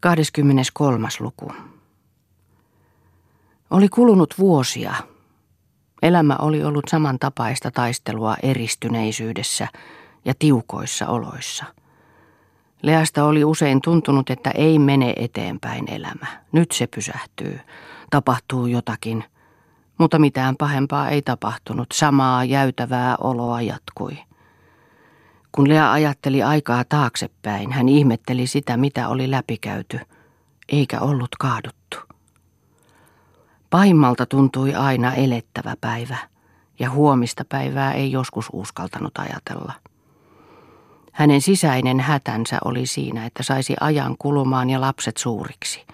23. luku. Oli kulunut vuosia. Elämä oli ollut samantapaista taistelua eristyneisyydessä ja tiukoissa oloissa. Leasta oli usein tuntunut, että ei mene eteenpäin elämä. Nyt se pysähtyy. Tapahtuu jotakin. Mutta mitään pahempaa ei tapahtunut. Samaa jäytävää oloa jatkui. Kun Lea ajatteli aikaa taaksepäin, hän ihmetteli sitä, mitä oli läpikäyty, eikä ollut kaaduttu. Pahimmalta tuntui aina elettävä päivä, ja huomista päivää ei joskus uskaltanut ajatella. Hänen sisäinen hätänsä oli siinä, että saisi ajan kulumaan ja lapset suuriksi.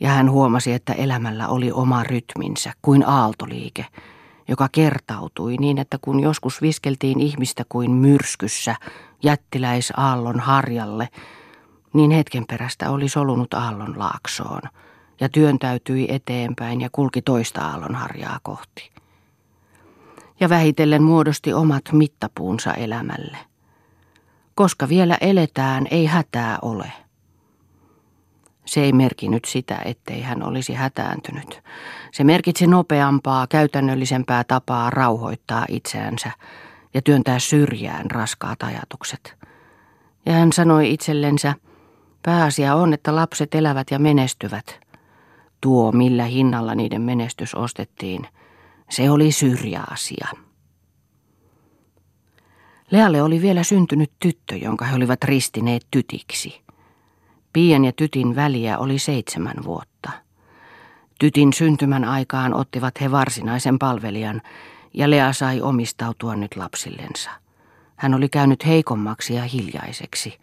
Ja hän huomasi, että elämällä oli oma rytminsä, kuin aaltoliike – joka kertautui niin, että kun joskus viskeltiin ihmistä kuin myrskyssä jättiläisaallon harjalle, niin hetken perästä oli solunut aallon laaksoon ja työntäytyi eteenpäin ja kulki toista aallon harjaa kohti. Ja vähitellen muodosti omat mittapuunsa elämälle. Koska vielä eletään, ei hätää ole. Se ei merkinyt sitä, ettei hän olisi hätääntynyt. Se merkitsi nopeampaa, käytännöllisempää tapaa rauhoittaa itseänsä ja työntää syrjään raskaat ajatukset. Ja hän sanoi itsellensä, pääasia on, että lapset elävät ja menestyvät. Tuo, millä hinnalla niiden menestys ostettiin, se oli syrjäasia. Lealle oli vielä syntynyt tyttö, jonka he olivat ristineet tytiksi – Pian ja tytin väliä oli seitsemän vuotta. Tytin syntymän aikaan ottivat he varsinaisen palvelijan, ja Lea sai omistautua nyt lapsillensa. Hän oli käynyt heikommaksi ja hiljaiseksi.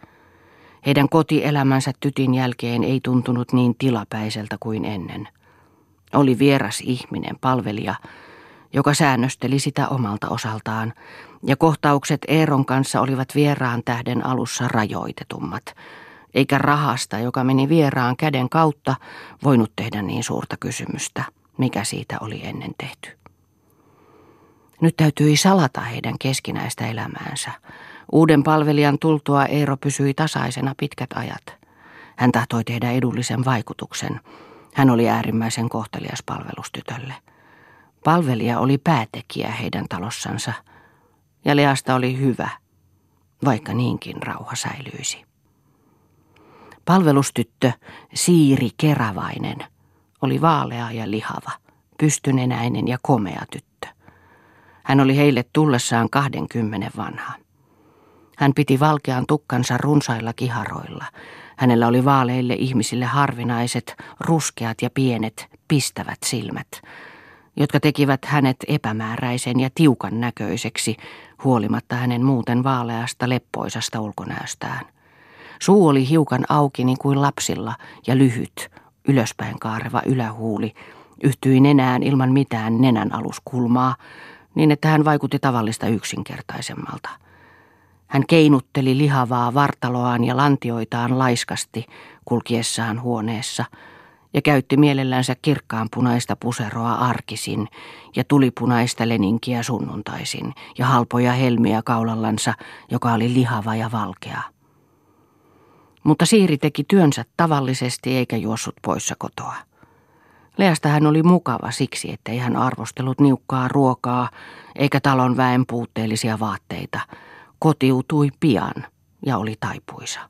Heidän kotielämänsä tytin jälkeen ei tuntunut niin tilapäiseltä kuin ennen. Oli vieras ihminen, palvelija, joka säännösteli sitä omalta osaltaan, ja kohtaukset Eeron kanssa olivat vieraan tähden alussa rajoitetummat – eikä rahasta, joka meni vieraan käden kautta, voinut tehdä niin suurta kysymystä, mikä siitä oli ennen tehty. Nyt täytyi salata heidän keskinäistä elämäänsä. Uuden palvelijan tultua Eero pysyi tasaisena pitkät ajat. Hän tahtoi tehdä edullisen vaikutuksen. Hän oli äärimmäisen kohtelias palvelustytölle. Palvelija oli päätekijä heidän talossansa, ja Leasta oli hyvä, vaikka niinkin rauha säilyisi. Palvelustyttö Siiri Keravainen oli vaalea ja lihava, pystynenäinen ja komea tyttö. Hän oli heille tullessaan kahdenkymmenen vanha. Hän piti valkean tukkansa runsailla kiharoilla. Hänellä oli vaaleille ihmisille harvinaiset, ruskeat ja pienet, pistävät silmät, jotka tekivät hänet epämääräisen ja tiukan näköiseksi, huolimatta hänen muuten vaaleasta leppoisasta ulkonäöstään. Suu oli hiukan auki niin kuin lapsilla ja lyhyt, ylöspäin kaareva ylähuuli, yhtyi nenään ilman mitään nenän aluskulmaa, niin että hän vaikutti tavallista yksinkertaisemmalta. Hän keinutteli lihavaa vartaloaan ja lantioitaan laiskasti kulkiessaan huoneessa ja käytti mielellänsä kirkkaanpunaista puseroa arkisin ja tulipunaista leninkiä sunnuntaisin ja halpoja helmiä kaulallansa, joka oli lihava ja valkea. Mutta Siiri teki työnsä tavallisesti eikä juossut poissa kotoa. Leasta hän oli mukava siksi, ettei hän arvostellut niukkaa ruokaa eikä talon väen puutteellisia vaatteita. Kotiutui pian ja oli taipuisa.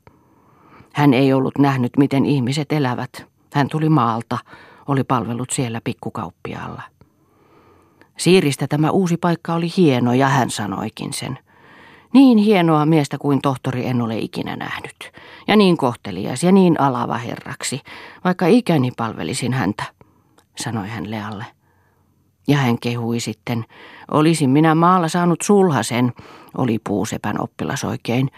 Hän ei ollut nähnyt, miten ihmiset elävät. Hän tuli maalta, oli palvelut siellä pikkukauppiaalla. Siiristä tämä uusi paikka oli hieno ja hän sanoikin sen. Niin hienoa miestä kuin tohtori en ole ikinä nähnyt. Ja niin kohtelias ja niin alava herraksi, vaikka ikäni palvelisin häntä, sanoi hän Lealle. Ja hän kehui sitten, olisin minä maalla saanut sulhasen, oli puusepän oppilas oikein.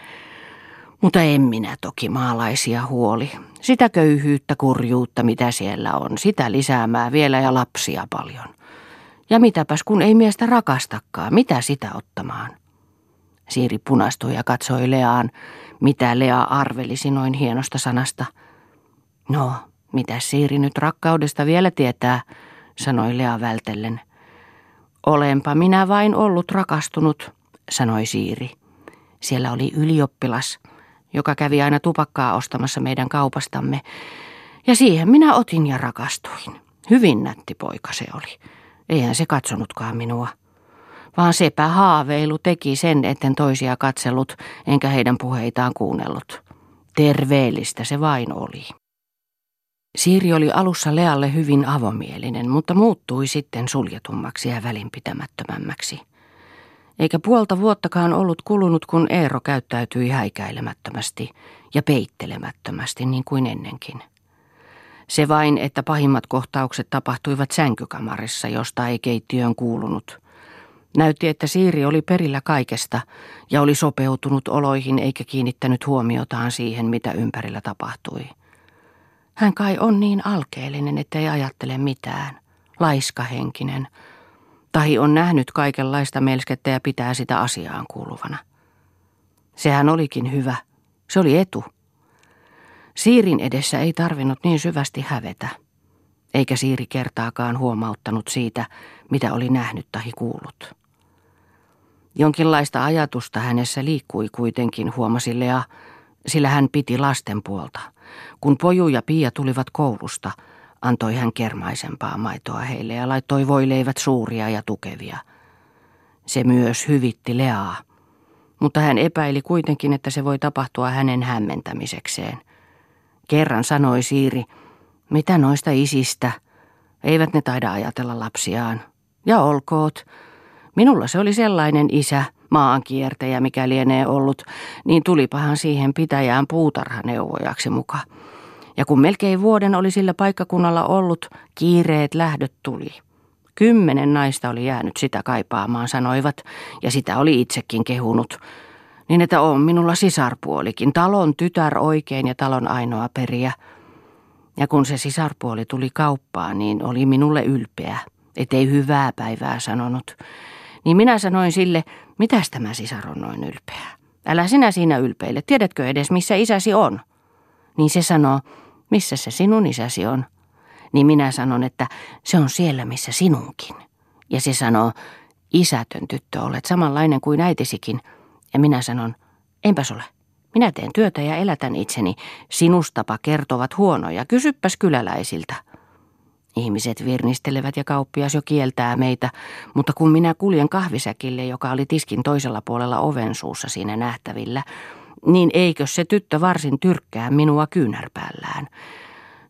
Mutta en minä toki maalaisia huoli. Sitä köyhyyttä, kurjuutta, mitä siellä on, sitä lisäämää vielä ja lapsia paljon. Ja mitäpäs kun ei miestä rakastakaan, mitä sitä ottamaan? Siiri punastui ja katsoi Leaan, mitä Lea arvelisi noin hienosta sanasta. No, mitä Siiri nyt rakkaudesta vielä tietää, sanoi Lea vältellen. Olenpa minä vain ollut rakastunut, sanoi Siiri. Siellä oli ylioppilas, joka kävi aina tupakkaa ostamassa meidän kaupastamme, ja siihen minä otin ja rakastuin. Hyvin nätti poika se oli. Eihän se katsonutkaan minua. Vaan sepä haaveilu teki sen, etten toisia katsellut, enkä heidän puheitaan kuunnellut. Terveellistä se vain oli. Siiri oli alussa Lealle hyvin avomielinen, mutta muuttui sitten suljetummaksi ja välinpitämättömämmäksi. Eikä puolta vuottakaan ollut kulunut, kun Eero käyttäytyi häikäilemättömästi ja peittelemättömästi niin kuin ennenkin. Se vain, että pahimmat kohtaukset tapahtuivat sänkykamarissa, josta ei keittiöön kuulunut. Näytti, että Siiri oli perillä kaikesta ja oli sopeutunut oloihin eikä kiinnittänyt huomiotaan siihen, mitä ympärillä tapahtui. Hän kai on niin alkeellinen, ettei ajattele mitään. Laiskahenkinen. Tai on nähnyt kaikenlaista melskettä ja pitää sitä asiaan kuuluvana. Sehän olikin hyvä. Se oli etu. Siirin edessä ei tarvinnut niin syvästi hävetä. Eikä Siiri kertaakaan huomauttanut siitä, mitä oli nähnyt tai kuullut. Jonkinlaista ajatusta hänessä liikkui kuitenkin, huomasi Lea, sillä hän piti lasten puolta. Kun Poju ja Pia tulivat koulusta, antoi hän kermaisempaa maitoa heille ja laittoi voileivät suuria ja tukevia. Se myös hyvitti Leaa, mutta hän epäili kuitenkin, että se voi tapahtua hänen hämmentämisekseen. Kerran sanoi Siiri, mitä noista isistä, eivät ne taida ajatella lapsiaan. Ja olkoot, minulla se oli sellainen isä, maankiertäjä mikä lienee ollut, niin tulipahan siihen pitäjään puutarhaneuvojaksi muka. Ja kun melkein vuoden oli sillä paikkakunnalla ollut, kiireet lähdöt tuli. Kymmenen naista oli jäänyt sitä kaipaamaan, sanoivat, ja sitä oli itsekin kehunut. Niin että on minulla sisarpuolikin, talon tytär oikein ja talon ainoa periä. Ja kun se sisarpuoli tuli kauppaan, niin oli minulle ylpeä, ettei hyvää päivää sanonut. Niin minä sanoin sille, mitäs tämä sisar on noin ylpeä? Älä sinä siinä ylpeille, tiedätkö edes missä isäsi on? Niin se sanoo, missä se sinun isäsi on? Niin minä sanon, että se on siellä missä sinunkin. Ja se sanoo, isätön tyttö olet samanlainen kuin äitisikin. Ja minä sanon, enpäs ole. Minä teen työtä ja elätän itseni. Sinustapa kertovat huonoja. Kysyppäs kyläläisiltä. Ihmiset virnistelevät ja kauppias jo kieltää meitä, mutta kun minä kuljen kahvisäkille, joka oli tiskin toisella puolella oven suussa siinä nähtävillä, niin eikö se tyttö varsin tyrkkää minua kyynärpäällään.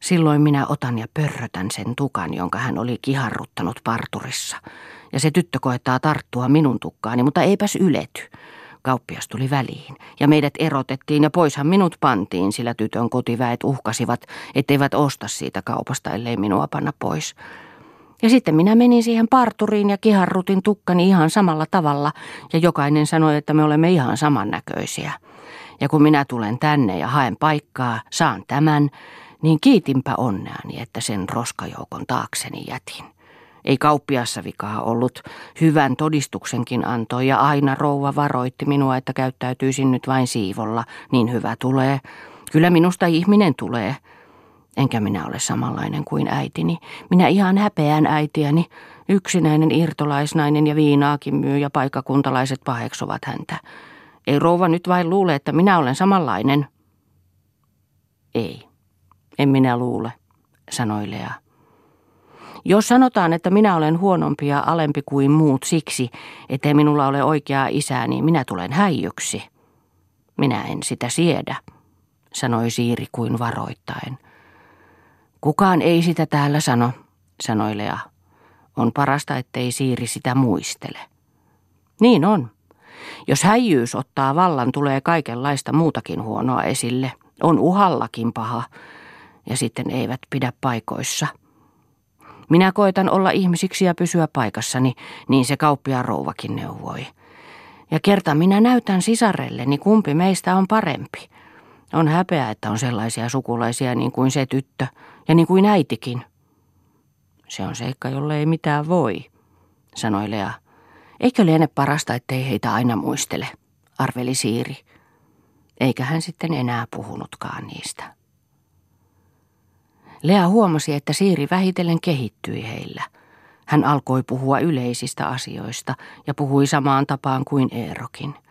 Silloin minä otan ja pörrötän sen tukan, jonka hän oli kiharruttanut parturissa. Ja se tyttö koettaa tarttua minun tukkaani, mutta eipäs ylety. Kauppias tuli väliin ja meidät erotettiin ja poishan minut pantiin, sillä tytön kotiväet uhkasivat, etteivät osta siitä kaupasta, ellei minua panna pois. Ja sitten minä menin siihen parturiin ja kiharrutin tukkani ihan samalla tavalla ja jokainen sanoi, että me olemme ihan samannäköisiä. Ja kun minä tulen tänne ja haen paikkaa, saan tämän, niin kiitinpä onneani, että sen roskajoukon taakseni jätin. Ei kauppiassa vikaa ollut. Hyvän todistuksenkin antoi ja aina rouva varoitti minua, että käyttäytyisin nyt vain siivolla. Niin hyvä tulee. Kyllä minusta ihminen tulee. Enkä minä ole samanlainen kuin äitini. Minä ihan häpeän äitiäni. Yksinäinen irtolaisnainen ja viinaakin myy ja paikkakuntalaiset paheksuvat häntä. Ei rouva nyt vain luule, että minä olen samanlainen. Ei, en minä luule, sanoi Lea. Jos sanotaan, että minä olen huonompi ja alempi kuin muut siksi, ettei minulla ole oikeaa isää, niin minä tulen häijyksi. Minä en sitä siedä, sanoi Siiri kuin varoittain. Kukaan ei sitä täällä sano, sanoi Lea. On parasta, ettei Siiri sitä muistele. Niin on. Jos häijyys ottaa vallan, tulee kaikenlaista muutakin huonoa esille. On uhallakin paha, ja sitten eivät pidä paikoissa. Minä koitan olla ihmisiksi ja pysyä paikassani, niin se kauppia rouvakin neuvoi. Ja kerta minä näytän sisarelleni, kumpi meistä on parempi. On häpeä, että on sellaisia sukulaisia niin kuin se tyttö ja niin kuin äitikin. Se on seikka, jolle ei mitään voi, sanoi Lea. Eikö liene parasta, ettei heitä aina muistele, arveli Siiri. Eikä hän sitten enää puhunutkaan niistä. Lea huomasi, että Siiri vähitellen kehittyi heillä. Hän alkoi puhua yleisistä asioista ja puhui samaan tapaan kuin Eerokin –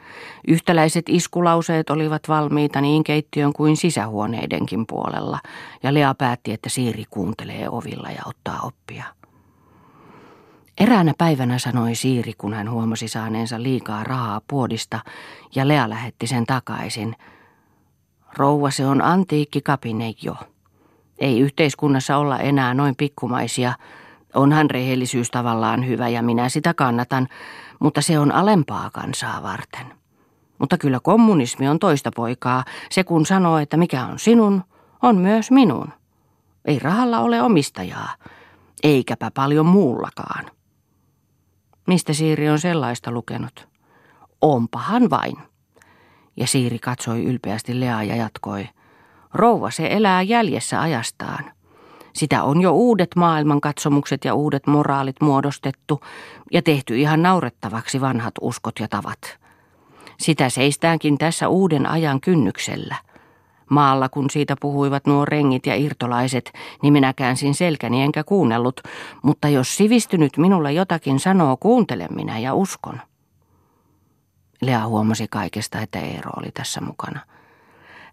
Yhtäläiset iskulauseet olivat valmiita niin keittiön kuin sisähuoneidenkin puolella, ja Lea päätti, että Siiri kuuntelee ovilla ja ottaa oppia. Eräänä päivänä sanoi Siiri, kun hän huomasi saaneensa liikaa rahaa puodista, ja Lea lähetti sen takaisin. Rouva, se on antiikki kapine jo. Ei yhteiskunnassa olla enää noin pikkumaisia. Onhan rehellisyys tavallaan hyvä ja minä sitä kannatan, mutta se on alempaa kansaa varten. Mutta kyllä kommunismi on toista poikaa. Se kun sanoo, että mikä on sinun, on myös minun. Ei rahalla ole omistajaa, eikäpä paljon muullakaan. Mistä Siiri on sellaista lukenut? Ompahan vain. Ja Siiri katsoi ylpeästi Leaa ja jatkoi. Rouva se elää jäljessä ajastaan. Sitä on jo uudet maailmankatsomukset ja uudet moraalit muodostettu ja tehty ihan naurettavaksi vanhat uskot ja tavat. Sitä seistäänkin tässä uuden ajan kynnyksellä. Maalla kun siitä puhuivat nuo rengit ja irtolaiset, niin minä käänsin selkäni enkä kuunnellut, mutta jos sivistynyt minulle jotakin sanoo, kuuntele minä ja uskon. Lea huomasi kaikesta, että Eero oli tässä mukana.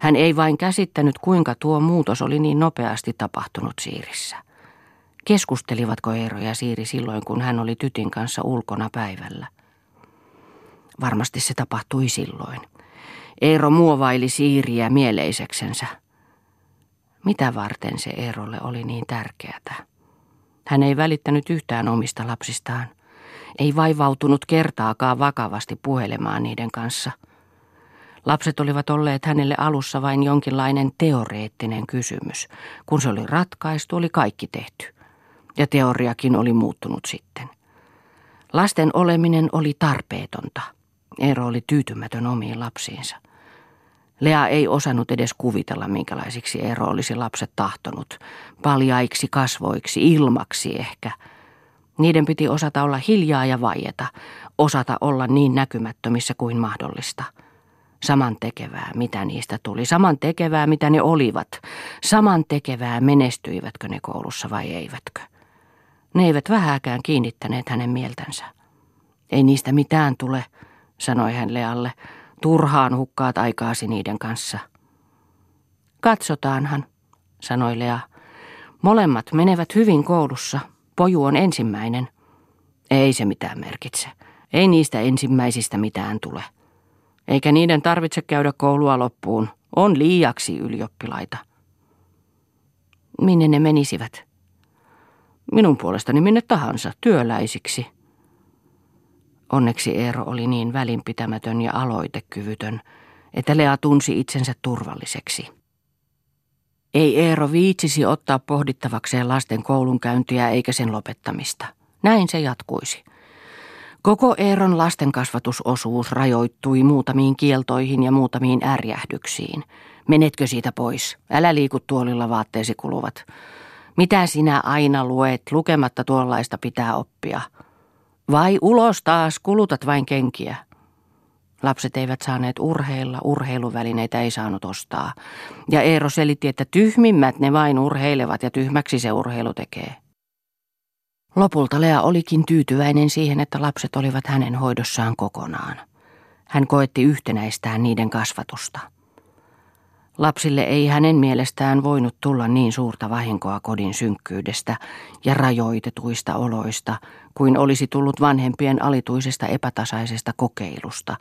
Hän ei vain käsittänyt, kuinka tuo muutos oli niin nopeasti tapahtunut Siirissä. Keskustelivatko Eero ja Siiri silloin, kun hän oli tytin kanssa ulkona päivällä? Varmasti se tapahtui silloin. Eero muovaili Siiriä mieleiseksensä. Mitä varten se Eerolle oli niin tärkeätä? Hän ei välittänyt yhtään omista lapsistaan. Ei vaivautunut kertaakaan vakavasti puhelemaan niiden kanssa – Lapset olivat olleet hänelle alussa vain jonkinlainen teoreettinen kysymys. Kun se oli ratkaistu, oli kaikki tehty. Ja teoriakin oli muuttunut sitten. Lasten oleminen oli tarpeetonta. Eero oli tyytymätön omiin lapsiinsa. Lea ei osannut edes kuvitella, minkälaisiksi Eero olisi lapset tahtonut. Paljaiksi kasvoiksi, ilmaksi ehkä. Niiden piti osata olla hiljaa ja vaieta, osata olla niin näkymättömissä kuin mahdollista – Saman tekevää, mitä niistä tuli. Saman tekevää, mitä ne olivat. Saman tekevää, menestyivätkö ne koulussa vai eivätkö. Ne eivät vähäkään kiinnittäneet hänen mieltänsä. Ei niistä mitään tule, sanoi hän Lealle. Turhaan hukkaat aikaasi niiden kanssa. Katsotaanhan, sanoi Lea. Molemmat menevät hyvin koulussa. Poju on ensimmäinen. Ei se mitään merkitse. Ei niistä ensimmäisistä mitään tule. Eikä niiden tarvitse käydä koulua loppuun. On liiaksi ylioppilaita. Minne ne menisivät? Minun puolestani minne tahansa, työläisiksi. Onneksi Eero oli niin välinpitämätön ja aloitekyvytön, että Lea tunsi itsensä turvalliseksi. Ei Eero viitsisi ottaa pohdittavakseen lasten koulunkäyntiä eikä sen lopettamista. Näin se jatkuisi. Koko Eeron lastenkasvatusosuus rajoittui muutamiin kieltoihin ja muutamiin ärjähdyksiin. Menetkö siitä pois? Älä liiku tuolilla vaatteesi kuluvat. Mitä sinä aina luet, lukematta tuollaista pitää oppia? Vai ulos taas, kulutat vain kenkiä? Lapset eivät saaneet urheilla, urheiluvälineitä ei saanut ostaa. Ja Eero selitti, että tyhmimmät ne vain urheilevat ja tyhmäksi se urheilu tekee. Lopulta Lea olikin tyytyväinen siihen, että lapset olivat hänen hoidossaan kokonaan. Hän koetti yhtenäistää niiden kasvatusta. Lapsille ei hänen mielestään voinut tulla niin suurta vahinkoa kodin synkkyydestä ja rajoitetuista oloista, kuin olisi tullut vanhempien alituisesta epätasaisesta kokeilusta,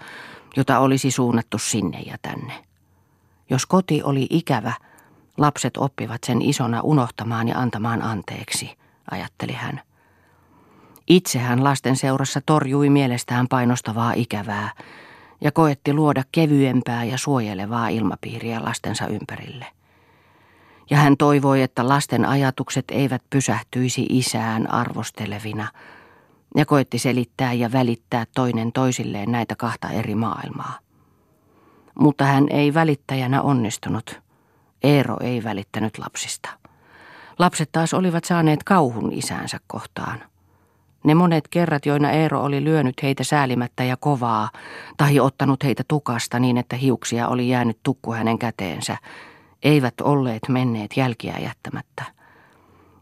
jota olisi suunnattu sinne ja tänne. Jos koti oli ikävä, lapset oppivat sen isona unohtamaan ja antamaan anteeksi, ajatteli hän. Itse hän lasten seurassa torjui mielestään painostavaa ikävää ja koetti luoda kevyempää ja suojelevaa ilmapiiriä lastensa ympärille. Ja hän toivoi, että lasten ajatukset eivät pysähtyisi isään arvostelevina ja koetti selittää ja välittää toinen toisilleen näitä kahta eri maailmaa. Mutta hän ei välittäjänä onnistunut. Eero ei välittänyt lapsista. Lapset taas olivat saaneet kauhun isänsä kohtaan – ne monet kerrat, joina Eero oli lyönyt heitä säälimättä ja kovaa, tai ottanut heitä tukasta niin, että hiuksia oli jäänyt tukku hänen käteensä, eivät olleet menneet jälkiä jättämättä.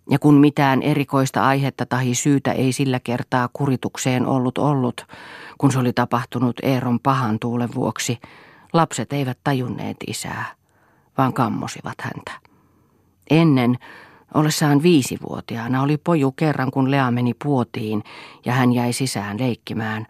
Ja kun mitään erikoista aihetta tahi syytä ei sillä kertaa kuritukseen ollut ollut, kun se oli tapahtunut Eeron pahan tuulen vuoksi, lapset eivät tajunneet isää, vaan kammosivat häntä. Ennen, ollessaan viisivuotiaana, oli poju kerran, kun Lea meni puotiin ja hän jäi sisään leikkimään,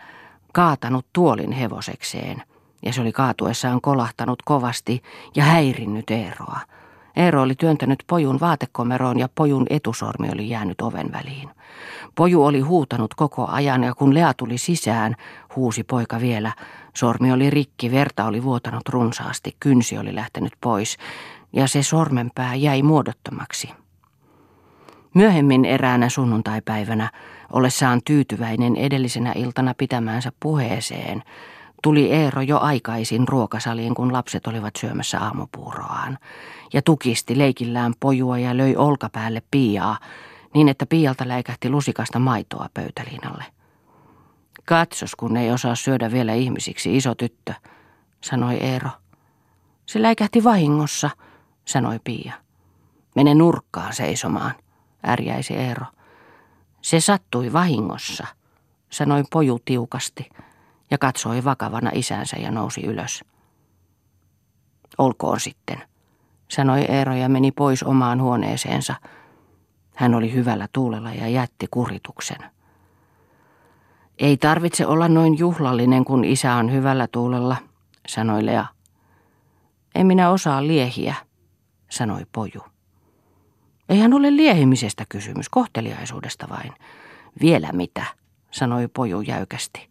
kaatanut tuolin hevosekseen, ja se oli kaatuessaan kolahtanut kovasti ja häirinnyt Eeroa – Eero oli työntänyt pojun vaatekomeroon ja pojun etusormi oli jäänyt oven väliin. Poju oli huutanut koko ajan ja kun Lea tuli sisään, huusi poika vielä. Sormi oli rikki, verta oli vuotanut runsaasti, kynsi oli lähtenyt pois ja se sormenpää jäi muodottomaksi. Myöhemmin eräänä sunnuntaipäivänä, ollessaan tyytyväinen edellisenä iltana pitämäänsä puheeseen, tuli Eero jo aikaisin ruokasaliin, kun lapset olivat syömässä aamupuuroaan, ja tukisti leikillään pojua ja löi olkapäälle piiaa, niin että piialta läikähti lusikasta maitoa pöytäliinalle. Katsos, kun ei osaa syödä vielä ihmisiksi iso tyttö, sanoi Eero. Se läikähti vahingossa, sanoi Pia. Mene nurkkaan seisomaan, ärjäisi Eero. Se sattui vahingossa, sanoi poju tiukasti ja katsoi vakavana isänsä ja nousi ylös. Olkoon sitten, sanoi Eero ja meni pois omaan huoneeseensa. Hän oli hyvällä tuulella ja jätti kurituksen. Ei tarvitse olla noin juhlallinen, kun isä on hyvällä tuulella, sanoi Lea. En minä osaa liehiä, sanoi poju. Eihän ole liehimisestä kysymys, kohteliaisuudesta vain. Vielä mitä, sanoi poju jäykästi.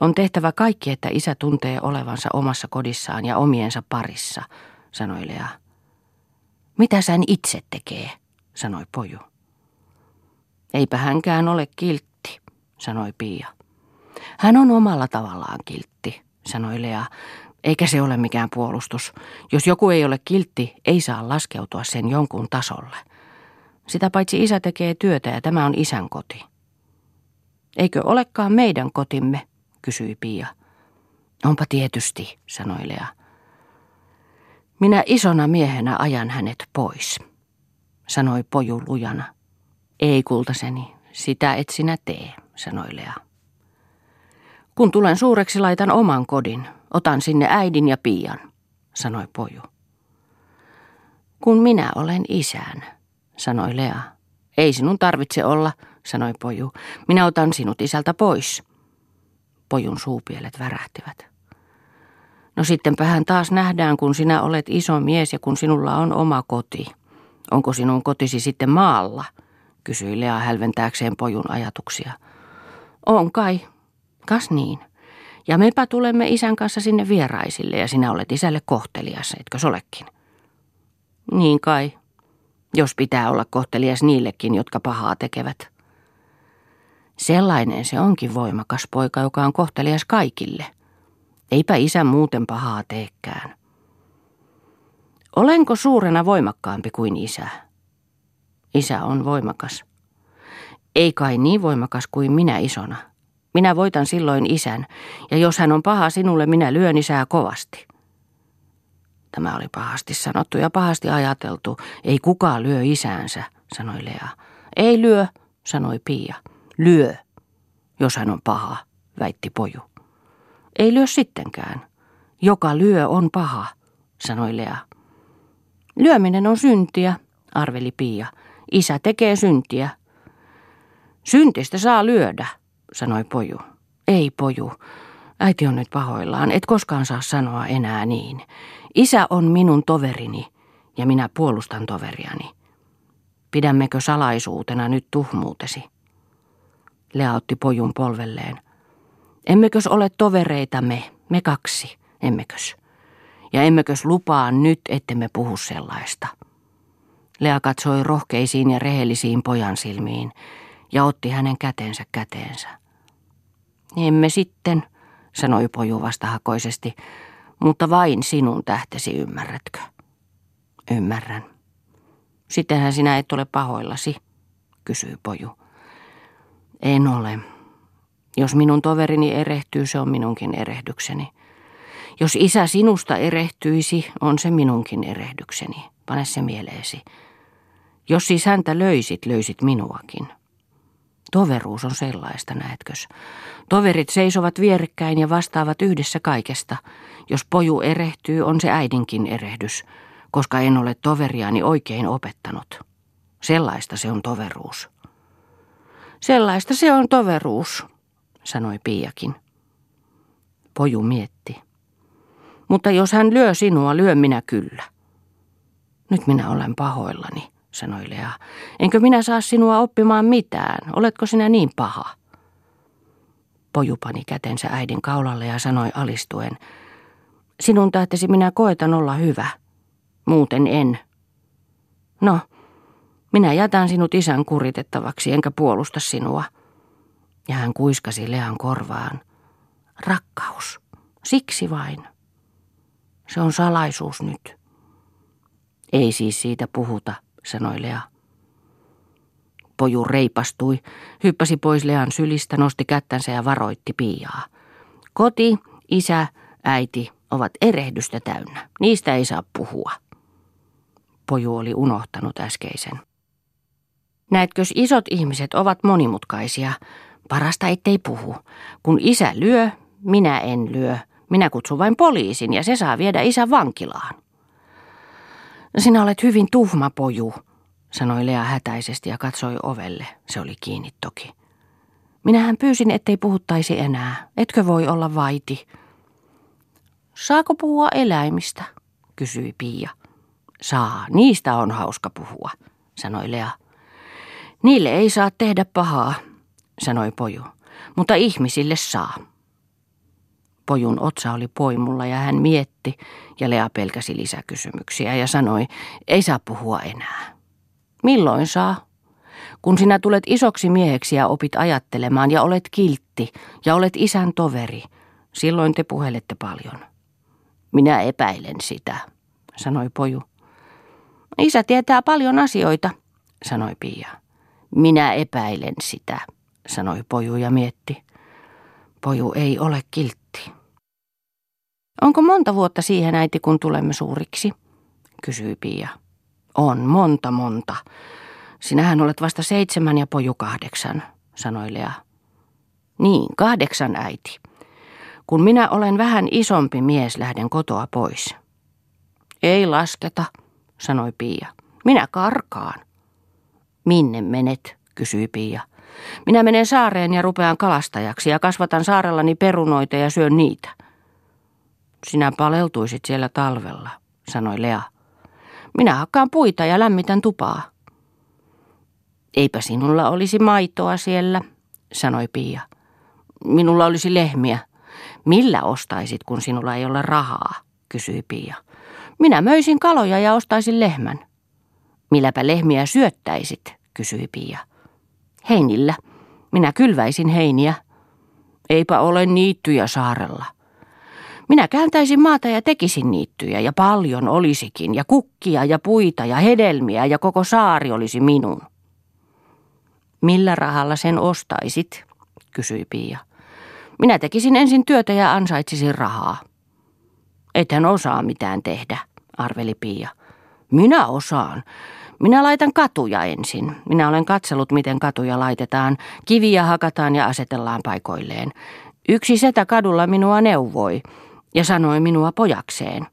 On tehtävä kaikki, että isä tuntee olevansa omassa kodissaan ja omiensa parissa, sanoi Lea. Mitä hän itse tekee, sanoi poju. Eipä hänkään ole kiltti, sanoi Pia. Hän on omalla tavallaan kiltti, sanoi Lea, eikä se ole mikään puolustus. Jos joku ei ole kiltti, ei saa laskeutua sen jonkun tasolle. Sitä paitsi isä tekee työtä ja tämä on isän koti. Eikö olekaan meidän kotimme, kysyi Pia. Onpa tietysti, sanoi Lea. Minä isona miehenä ajan hänet pois, sanoi poju lujana. Ei kultaseni, sitä et sinä tee, sanoi Lea. Kun tulen suureksi, laitan oman kodin. Otan sinne äidin ja Pian, sanoi poju. Kun minä olen isän, sanoi Lea. Ei sinun tarvitse olla, sanoi poju. Minä otan sinut isältä pois. Pojun suupielet värähtivät. No sittenpähän taas nähdään, kun sinä olet iso mies ja kun sinulla on oma koti. Onko sinun kotisi sitten maalla? kysyi Lea hälventääkseen pojun ajatuksia. On kai. Kas niin. Ja mepä tulemme isän kanssa sinne vieraisille ja sinä olet isälle kohtelias, etkö olekin? Niin kai. Jos pitää olla kohtelias niillekin, jotka pahaa tekevät. Sellainen se onkin voimakas poika, joka on kohtelias kaikille. Eipä isä muuten pahaa teekään. Olenko suurena voimakkaampi kuin isä? Isä on voimakas. Ei kai niin voimakas kuin minä isona. Minä voitan silloin isän, ja jos hän on paha sinulle, minä lyön isää kovasti. Tämä oli pahasti sanottu ja pahasti ajateltu. Ei kukaan lyö isäänsä, sanoi Lea. Ei lyö, sanoi Pia. Lyö, jos hän on paha, väitti poju. Ei lyö sittenkään. Joka lyö on paha, sanoi Lea. Lyöminen on syntiä, arveli Pia. Isä tekee syntiä. Syntistä saa lyödä, sanoi poju. Ei poju. Äiti on nyt pahoillaan, et koskaan saa sanoa enää niin. Isä on minun toverini ja minä puolustan toveriani. Pidämmekö salaisuutena nyt tuhmuutesi? Lea otti pojun polvelleen. Emmekös ole tovereita me, me kaksi, emmekös? Ja emmekös lupaa nyt, ettemme puhu sellaista? Lea katsoi rohkeisiin ja rehellisiin pojan silmiin ja otti hänen kätensä käteensä. Emme sitten, sanoi poju vastahakoisesti, mutta vain sinun tähtesi ymmärrätkö? Ymmärrän. Sittenhän sinä et ole pahoillasi, kysyi poju. En ole. Jos minun toverini erehtyy, se on minunkin erehdykseni. Jos isä sinusta erehtyisi, on se minunkin erehdykseni. Pane se mieleesi. Jos siis häntä löysit, löysit minuakin. Toveruus on sellaista, näetkös. Toverit seisovat vierekkäin ja vastaavat yhdessä kaikesta. Jos poju erehtyy, on se äidinkin erehdys, koska en ole toveriani oikein opettanut. Sellaista se on toveruus. Sellaista se on toveruus, sanoi Piakin. Poju mietti. Mutta jos hän lyö sinua, lyö minä kyllä. Nyt minä olen pahoillani sanoi Lea. Enkö minä saa sinua oppimaan mitään? Oletko sinä niin paha? Poju pani kätensä äidin kaulalle ja sanoi alistuen. Sinun tähtesi minä koetan olla hyvä. Muuten en. No, minä jätän sinut isän kuritettavaksi enkä puolusta sinua. Ja hän kuiskasi Lean korvaan. Rakkaus. Siksi vain. Se on salaisuus nyt. Ei siis siitä puhuta, sanoi Lea. Poju reipastui, hyppäsi pois Lean sylistä, nosti kättänsä ja varoitti Piaa. Koti, isä, äiti ovat erehdystä täynnä. Niistä ei saa puhua. Poju oli unohtanut äskeisen. Näetkös isot ihmiset ovat monimutkaisia. Parasta ettei puhu. Kun isä lyö, minä en lyö. Minä kutsun vain poliisin ja se saa viedä isän vankilaan. Sinä olet hyvin tuhma poju, sanoi Lea hätäisesti ja katsoi ovelle. Se oli kiinni toki. Minähän pyysin, ettei puhuttaisi enää. Etkö voi olla vaiti? Saako puhua eläimistä? kysyi Pia. Saa, niistä on hauska puhua, sanoi Lea. Niille ei saa tehdä pahaa, sanoi Poju, mutta ihmisille saa. Pojun otsa oli poimulla ja hän mietti ja Lea pelkäsi lisäkysymyksiä ja sanoi, ei saa puhua enää. Milloin saa? Kun sinä tulet isoksi mieheksi ja opit ajattelemaan ja olet kiltti ja olet isän toveri, silloin te puhelette paljon. Minä epäilen sitä, sanoi poju. Isä tietää paljon asioita, sanoi Pia. Minä epäilen sitä, sanoi poju ja mietti. Poju ei ole kiltti. Onko monta vuotta siihen äiti, kun tulemme suuriksi? kysyi Pia. On, monta, monta. Sinähän olet vasta seitsemän ja poju kahdeksan, sanoi Lea. Niin, kahdeksan äiti. Kun minä olen vähän isompi mies, lähden kotoa pois. Ei lasketa, sanoi Pia. Minä karkaan. Minne menet, kysyi Pia. Minä menen saareen ja rupean kalastajaksi ja kasvatan saarellani perunoita ja syön niitä. Sinä paleltuisit siellä talvella, sanoi Lea. Minä hakkaan puita ja lämmitän tupaa. Eipä sinulla olisi maitoa siellä, sanoi Pia. Minulla olisi lehmiä. Millä ostaisit, kun sinulla ei ole rahaa, kysyi Pia. Minä möisin kaloja ja ostaisin lehmän. Milläpä lehmiä syöttäisit, kysyi Pia. Heinillä. Minä kylväisin heiniä. Eipä ole niittyjä saarella. Minä kääntäisin maata ja tekisin niittyjä, ja paljon olisikin, ja kukkia ja puita ja hedelmiä, ja koko saari olisi minun. Millä rahalla sen ostaisit, kysyi Pia. Minä tekisin ensin työtä ja ansaitsisin rahaa. Ethän osaa mitään tehdä, arveli Pia. Minä osaan. Minä laitan katuja ensin. Minä olen katsellut, miten katuja laitetaan. Kiviä hakataan ja asetellaan paikoilleen. Yksi setä kadulla minua neuvoi ja sanoi minua pojakseen,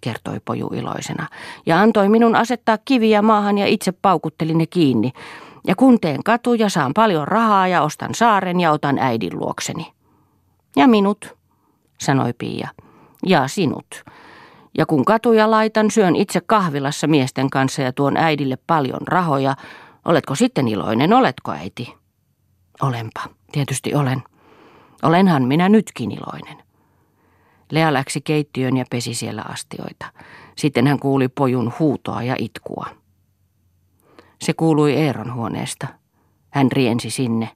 kertoi poju iloisena, ja antoi minun asettaa kiviä maahan ja itse paukuttelin ne kiinni. Ja kun teen katuja, saan paljon rahaa ja ostan saaren ja otan äidin luokseni. Ja minut, sanoi Pia, ja sinut. Ja kun katuja laitan, syön itse kahvilassa miesten kanssa ja tuon äidille paljon rahoja. Oletko sitten iloinen, oletko äiti? Olenpa, tietysti olen. Olenhan minä nytkin iloinen. Lea läksi keittiöön ja pesi siellä astioita. Sitten hän kuuli pojun huutoa ja itkua. Se kuului Eeron huoneesta. Hän riensi sinne.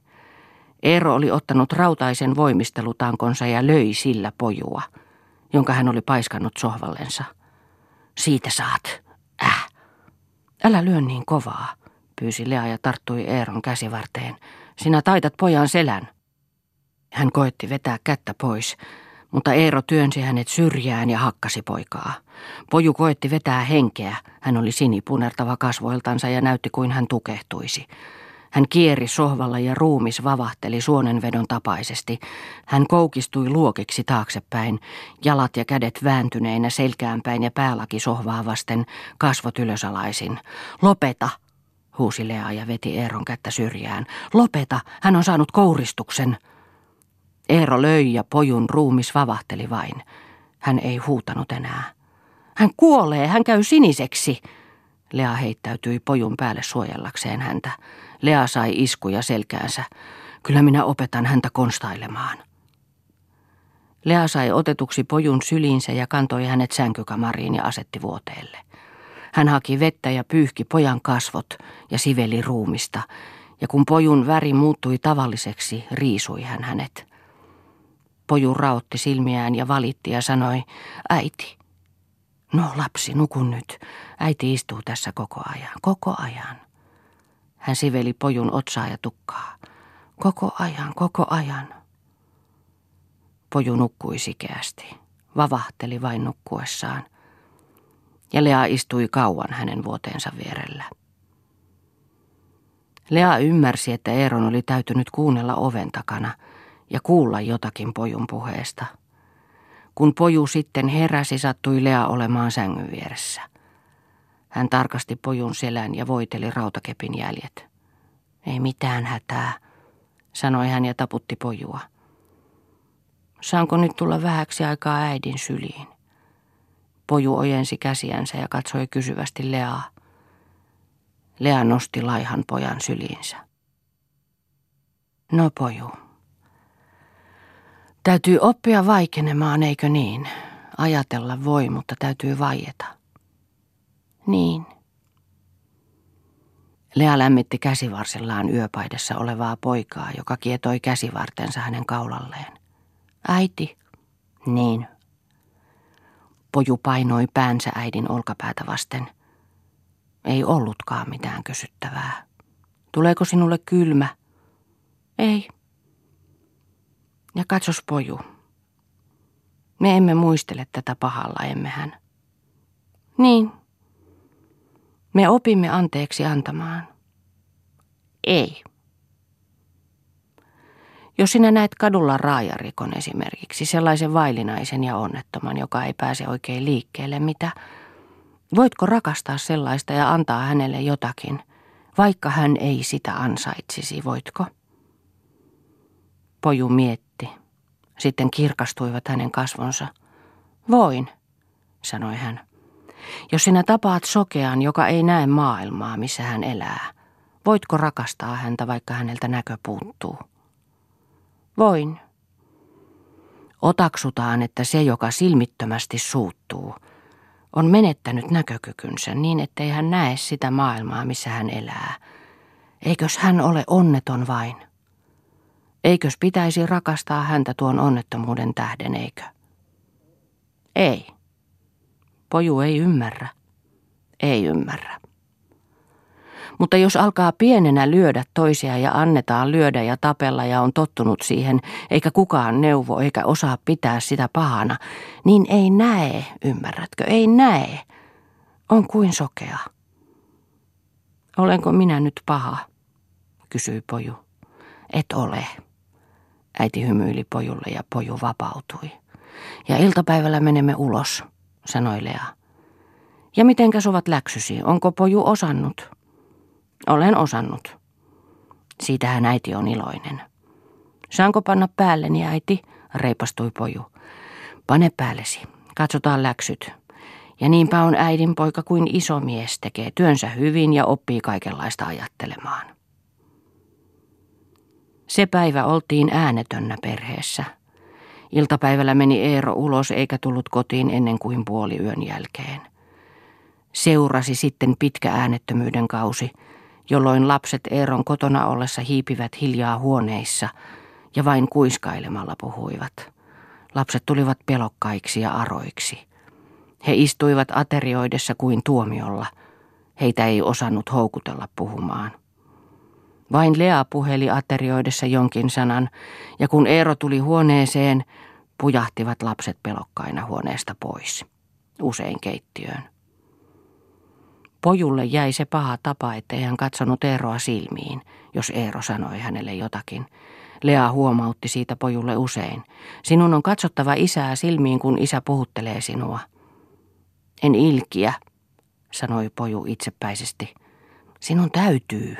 Eero oli ottanut rautaisen voimistelutankonsa ja löi sillä pojua, jonka hän oli paiskannut sohvallensa. Siitä saat. Äh. Älä lyö niin kovaa, pyysi Lea ja tarttui Eeron käsivarteen. Sinä taitat pojan selän. Hän koetti vetää kättä pois, Mutta Eero työnsi hänet syrjään ja hakkasi poikaa. Poju koetti vetää henkeä. Hän oli sinipunertava kasvoiltansa ja näytti kuin hän tukehtuisi. Hän kieri sohvalla ja ruumis vavahteli suonenvedon tapaisesti. Hän koukistui luokiksi taaksepäin, jalat ja kädet vääntyneinä selkäänpäin ja päälaki sohvaa vasten, kasvot ylösalaisin. Lopeta, huusi Lea ja veti Eeron kättä syrjään. Lopeta, hän on saanut kouristuksen. Eero löi ja pojun ruumis vavahteli vain. Hän ei huutanut enää. Hän kuolee, hän käy siniseksi. Lea heittäytyi pojun päälle suojellakseen häntä. Lea sai iskuja selkäänsä. Kyllä minä opetan häntä konstailemaan. Lea sai otetuksi pojun syliinsä ja kantoi hänet sänkykamariin ja asetti vuoteelle. Hän haki vettä ja pyyhki pojan kasvot ja siveli ruumista, ja kun pojun väri muuttui tavalliseksi, riisui hän hänet. Poju raotti silmiään ja valitti ja sanoi, äiti. No lapsi, nuku nyt. Äiti istuu tässä koko ajan, koko ajan. Hän siveli pojun otsaa ja tukkaa. Koko ajan, koko ajan. Poju nukkui sikeästi. Vavahteli vain nukkuessaan. Ja Lea istui kauan hänen vuoteensa vierellä. Lea ymmärsi, että Eeron oli täytynyt kuunnella oven takana ja kuulla jotakin pojun puheesta. Kun poju sitten heräsi, sattui Lea olemaan sängyn vieressä. Hän tarkasti pojun selän ja voiteli rautakepin jäljet. Ei mitään hätää, sanoi hän ja taputti pojua. Saanko nyt tulla vähäksi aikaa äidin syliin? Poju ojensi käsiänsä ja katsoi kysyvästi Leaa. Lea nosti laihan pojan syliinsä. No poju. Täytyy oppia vaikenemaan, eikö niin? Ajatella voi, mutta täytyy vaieta. Niin. Lea lämmitti käsivarsillaan yöpaidassa olevaa poikaa, joka kietoi käsivartensa hänen kaulalleen. Äiti. Niin. Poju painoi päänsä äidin olkapäätä vasten. Ei ollutkaan mitään kysyttävää. Tuleeko sinulle kylmä? Ei. Ja katsos poju. Me emme muistele tätä pahalla, emmehän. Niin. Me opimme anteeksi antamaan. Ei. Jos sinä näet kadulla raajarikon esimerkiksi, sellaisen vailinaisen ja onnettoman, joka ei pääse oikein liikkeelle, mitä? Voitko rakastaa sellaista ja antaa hänelle jotakin, vaikka hän ei sitä ansaitsisi, voitko? Poju mietti. Sitten kirkastuivat hänen kasvonsa. Voin, sanoi hän. Jos sinä tapaat sokean, joka ei näe maailmaa, missä hän elää, voitko rakastaa häntä, vaikka häneltä näkö puuttuu? Voin. Otaksutaan, että se, joka silmittömästi suuttuu, on menettänyt näkökykynsä niin, ettei hän näe sitä maailmaa, missä hän elää. Eikös hän ole onneton vain? Eikös pitäisi rakastaa häntä tuon onnettomuuden tähden, eikö? Ei. Poju ei ymmärrä. Ei ymmärrä. Mutta jos alkaa pienenä lyödä toisia ja annetaan lyödä ja tapella ja on tottunut siihen, eikä kukaan neuvo eikä osaa pitää sitä pahana, niin ei näe, ymmärrätkö, ei näe. On kuin sokea. Olenko minä nyt paha? kysyi poju. Et ole. Äiti hymyili pojulle ja poju vapautui. Ja iltapäivällä menemme ulos, sanoi Lea. Ja mitenkäs ovat läksysi? Onko poju osannut? Olen osannut. Siitähän äiti on iloinen. Saanko panna päälleni, äiti? reipastui poju. Pane päällesi. Katsotaan läksyt. Ja niinpä on äidin poika kuin iso mies, tekee työnsä hyvin ja oppii kaikenlaista ajattelemaan. Se päivä oltiin äänetönnä perheessä. Iltapäivällä meni Eero ulos eikä tullut kotiin ennen kuin puoli yön jälkeen. Seurasi sitten pitkä äänettömyyden kausi – jolloin lapset Eeron kotona ollessa hiipivät hiljaa huoneissa ja vain kuiskailemalla puhuivat. Lapset tulivat pelokkaiksi ja aroiksi. He istuivat aterioidessa kuin tuomiolla. Heitä ei osannut houkutella puhumaan. Vain Lea puheli aterioidessa jonkin sanan, ja kun Eero tuli huoneeseen, pujahtivat lapset pelokkaina huoneesta pois, usein keittiöön. Pojulle jäi se paha tapa, ettei hän katsonut Eeroa silmiin, jos Eero sanoi hänelle jotakin. Lea huomautti siitä pojulle usein. Sinun on katsottava isää silmiin, kun isä puhuttelee sinua. En ilkiä, sanoi poju itsepäisesti. Sinun täytyy.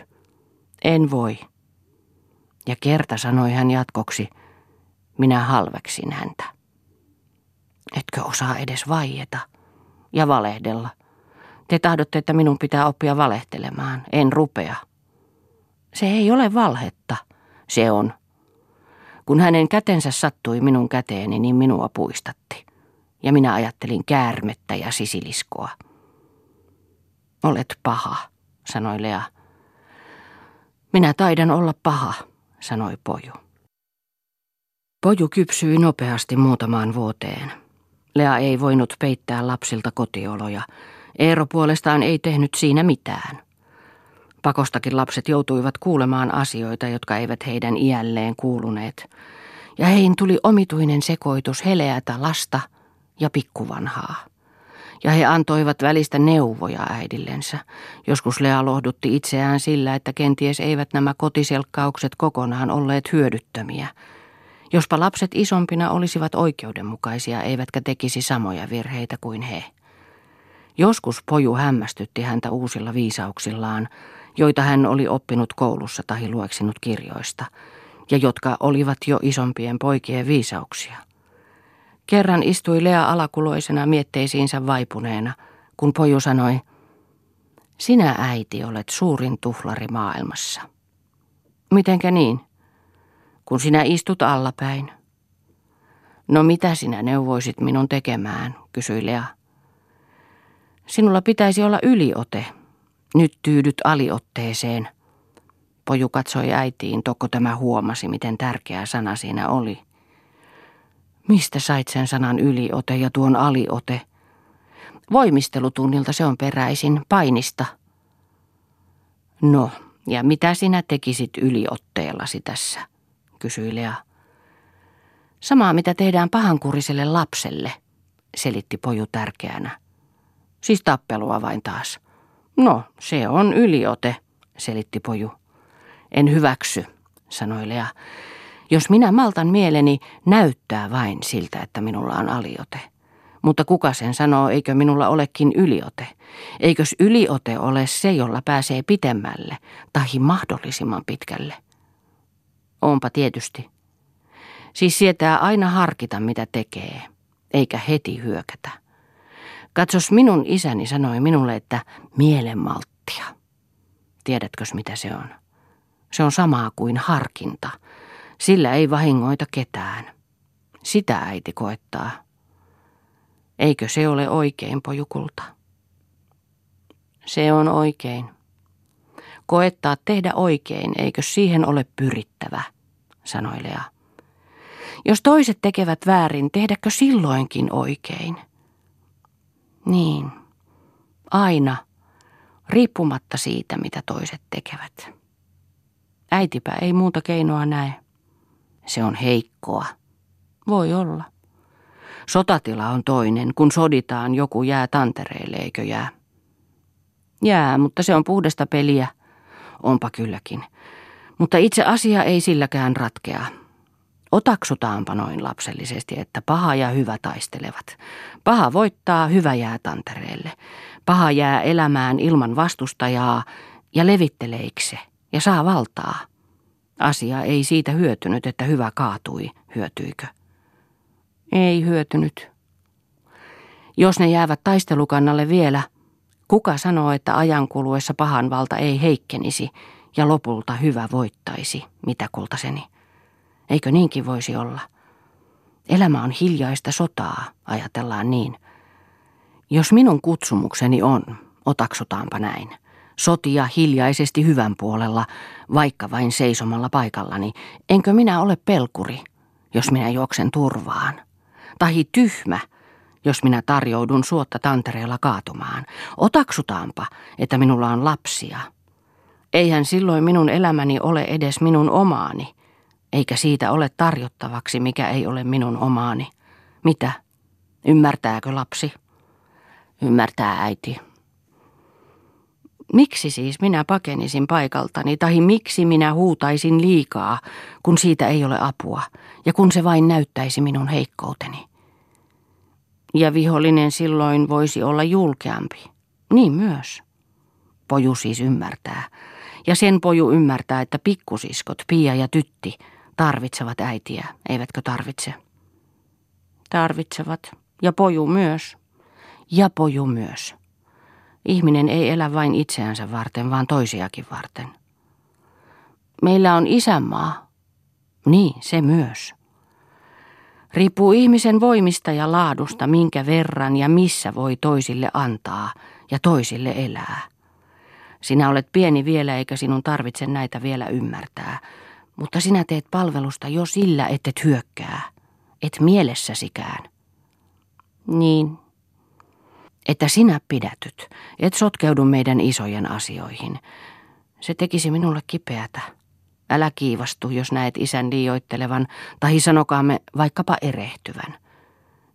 En voi. Ja kerta sanoi hän jatkoksi, minä halveksin häntä. Etkö osaa edes vaieta ja valehdella? Te tahdotte, että minun pitää oppia valehtelemaan. En rupea. Se ei ole valhetta. Se on. Kun hänen kätensä sattui minun käteeni, niin minua puistatti. Ja minä ajattelin käärmettä ja sisiliskoa. Olet paha, sanoi Lea. Minä taidan olla paha, sanoi Poju. Poju kypsyi nopeasti muutamaan vuoteen. Lea ei voinut peittää lapsilta kotioloja. Eero puolestaan ei tehnyt siinä mitään. Pakostakin lapset joutuivat kuulemaan asioita, jotka eivät heidän iälleen kuuluneet. Ja heihin tuli omituinen sekoitus heleätä lasta ja pikkuvanhaa. Ja he antoivat välistä neuvoja äidillensä. Joskus Lea lohdutti itseään sillä, että kenties eivät nämä kotiselkkaukset kokonaan olleet hyödyttömiä. Jospa lapset isompina olisivat oikeudenmukaisia, eivätkä tekisi samoja virheitä kuin he. Joskus poju hämmästytti häntä uusilla viisauksillaan, joita hän oli oppinut koulussa tai lueksinut kirjoista, ja jotka olivat jo isompien poikien viisauksia. Kerran istui Lea alakuloisena mietteisiinsä vaipuneena, kun poju sanoi, sinä äiti olet suurin tuhlari maailmassa. Mitenkä niin? Kun sinä istut allapäin. No mitä sinä neuvoisit minun tekemään, kysyi Lea. Sinulla pitäisi olla yliote. Nyt tyydyt aliotteeseen. Poju katsoi äitiin, tokko tämä huomasi, miten tärkeä sana siinä oli. Mistä sait sen sanan yliote ja tuon aliote? Voimistelutunnilta se on peräisin, painista. No, ja mitä sinä tekisit yliotteellasi tässä? kysyi Lea. Samaa, mitä tehdään pahankuriselle lapselle, selitti poju tärkeänä. Siis tappelua vain taas. No, se on yliote, selitti poju. En hyväksy, sanoi Lea. Jos minä maltan mieleni, näyttää vain siltä, että minulla on aliote. Mutta kuka sen sanoo, eikö minulla olekin yliote? Eikös yliote ole se, jolla pääsee pitemmälle, tai mahdollisimman pitkälle? Onpa tietysti. Siis sietää aina harkita, mitä tekee, eikä heti hyökätä. Katsos, minun isäni sanoi minulle, että mielenmalttia. Tiedätkös mitä se on? Se on samaa kuin harkinta. Sillä ei vahingoita ketään. Sitä äiti koettaa. Eikö se ole oikein, pojukulta? Se on oikein. Koettaa tehdä oikein, eikö siihen ole pyrittävä, sanoi Lea. Jos toiset tekevät väärin, tehdäkö silloinkin oikein? Niin, aina, riippumatta siitä, mitä toiset tekevät. Äitipä ei muuta keinoa näe. Se on heikkoa. Voi olla. Sotatila on toinen, kun soditaan joku jää tantereille, eikö jää? Jää, mutta se on puhdasta peliä. Onpa kylläkin. Mutta itse asia ei silläkään ratkea. Otaksutaanpa noin lapsellisesti, että paha ja hyvä taistelevat. Paha voittaa, hyvä jää tantereelle. Paha jää elämään ilman vastustajaa ja levitteleikse ja saa valtaa. Asia ei siitä hyötynyt, että hyvä kaatui, hyötyikö? Ei hyötynyt. Jos ne jäävät taistelukannalle vielä, kuka sanoo, että ajan kuluessa pahan valta ei heikkenisi ja lopulta hyvä voittaisi, mitä kultaseni? Eikö niinkin voisi olla? Elämä on hiljaista sotaa, ajatellaan niin. Jos minun kutsumukseni on, otaksutaanpa näin, sotia hiljaisesti hyvän puolella, vaikka vain seisomalla paikallani, enkö minä ole pelkuri, jos minä juoksen turvaan? Tai tyhmä, jos minä tarjoudun suotta tantereella kaatumaan. Otaksutaanpa, että minulla on lapsia. Eihän silloin minun elämäni ole edes minun omaani, Eikä siitä ole tarjottavaksi, mikä ei ole minun omaani. Mitä? Ymmärtääkö lapsi? Ymmärtää äiti. Miksi siis minä pakenisin paikaltani, tai miksi minä huutaisin liikaa, kun siitä ei ole apua, ja kun se vain näyttäisi minun heikkouteni? Ja vihollinen silloin voisi olla julkeampi. Niin myös. Poju siis ymmärtää. Ja sen poju ymmärtää, että pikkusiskot, Pia ja Tytti, tarvitsevat äitiä, eivätkö tarvitse? Tarvitsevat. Ja poju myös. Ja poju myös. Ihminen ei elä vain itseänsä varten, vaan toisiakin varten. Meillä on isänmaa. Niin, se myös. Riippuu ihmisen voimista ja laadusta, minkä verran ja missä voi toisille antaa ja toisille elää. Sinä olet pieni vielä eikä sinun tarvitse näitä vielä ymmärtää, mutta sinä teet palvelusta jo sillä, et et hyökkää, et mielessäsikään. Niin, että sinä pidätyt, et sotkeudu meidän isojen asioihin. Se tekisi minulle kipeätä. Älä kiivastu, jos näet isän liioittelevan, tai sanokaamme vaikkapa erehtyvän.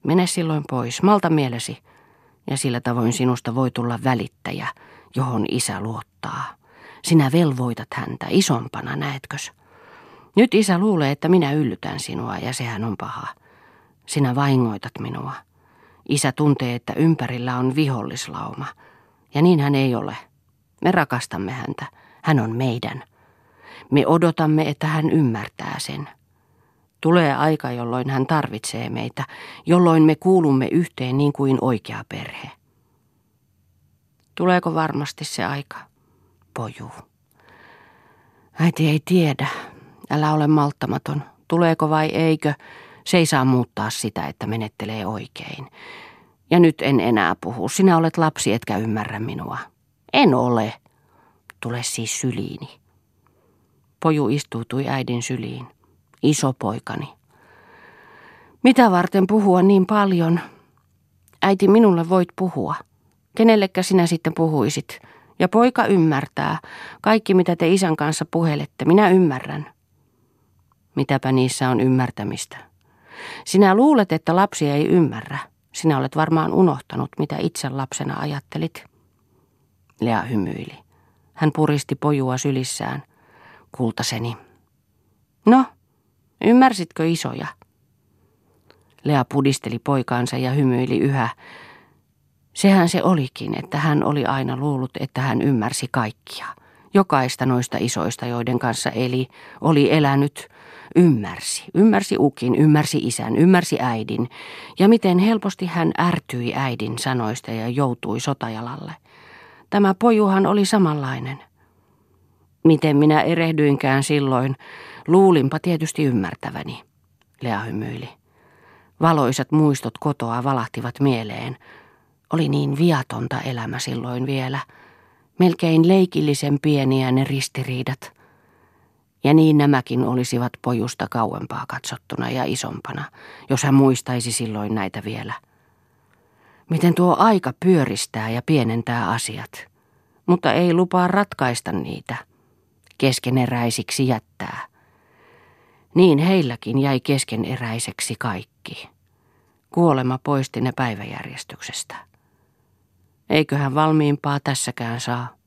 Mene silloin pois, malta mielesi, ja sillä tavoin sinusta voi tulla välittäjä, johon isä luottaa. Sinä velvoitat häntä isompana, näetkös? Nyt isä luulee, että minä yllytän sinua, ja sehän on paha. Sinä vahingoitat minua. Isä tuntee, että ympärillä on vihollislauma. Ja niin hän ei ole. Me rakastamme häntä. Hän on meidän. Me odotamme, että hän ymmärtää sen. Tulee aika, jolloin hän tarvitsee meitä, jolloin me kuulumme yhteen niin kuin oikea perhe. Tuleeko varmasti se aika? Poju. Äiti ei tiedä. Älä ole malttamaton. Tuleeko vai eikö? Se ei saa muuttaa sitä, että menettelee oikein. Ja nyt en enää puhu. Sinä olet lapsi, etkä ymmärrä minua. En ole. Tule siis syliini. Poju istuutui äidin syliin. Iso poikani. Mitä varten puhua niin paljon? Äiti, minulle voit puhua. Kenellekä sinä sitten puhuisit? Ja poika ymmärtää. Kaikki, mitä te isän kanssa puhelette, minä ymmärrän. Mitäpä niissä on ymmärtämistä? Sinä luulet, että lapsi ei ymmärrä. Sinä olet varmaan unohtanut, mitä itse lapsena ajattelit. Lea hymyili. Hän puristi pojua sylissään. Kultaseni. No, ymmärsitkö isoja? Lea pudisteli poikaansa ja hymyili yhä. Sehän se olikin, että hän oli aina luullut, että hän ymmärsi kaikkia. Jokaista noista isoista, joiden kanssa eli, oli elänyt, Ymmärsi, ymmärsi ukin, ymmärsi isän, ymmärsi äidin, ja miten helposti hän ärtyi äidin sanoista ja joutui sotajalalle. Tämä pojuhan oli samanlainen. Miten minä erehdyinkään silloin, luulinpa tietysti ymmärtäväni, Lea hymyili. Valoisat muistot kotoa valahtivat mieleen. Oli niin viatonta elämä silloin vielä. Melkein leikillisen pieniä ne ristiriidat – ja niin nämäkin olisivat pojusta kauempaa katsottuna ja isompana, jos hän muistaisi silloin näitä vielä. Miten tuo aika pyöristää ja pienentää asiat, mutta ei lupaa ratkaista niitä, keskeneräisiksi jättää. Niin heilläkin jäi keskeneräiseksi kaikki. Kuolema poisti ne päiväjärjestyksestä. Eiköhän valmiimpaa tässäkään saa.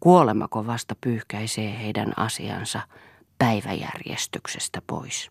Kuolemako vasta pyyhkäisee heidän asiansa päiväjärjestyksestä pois.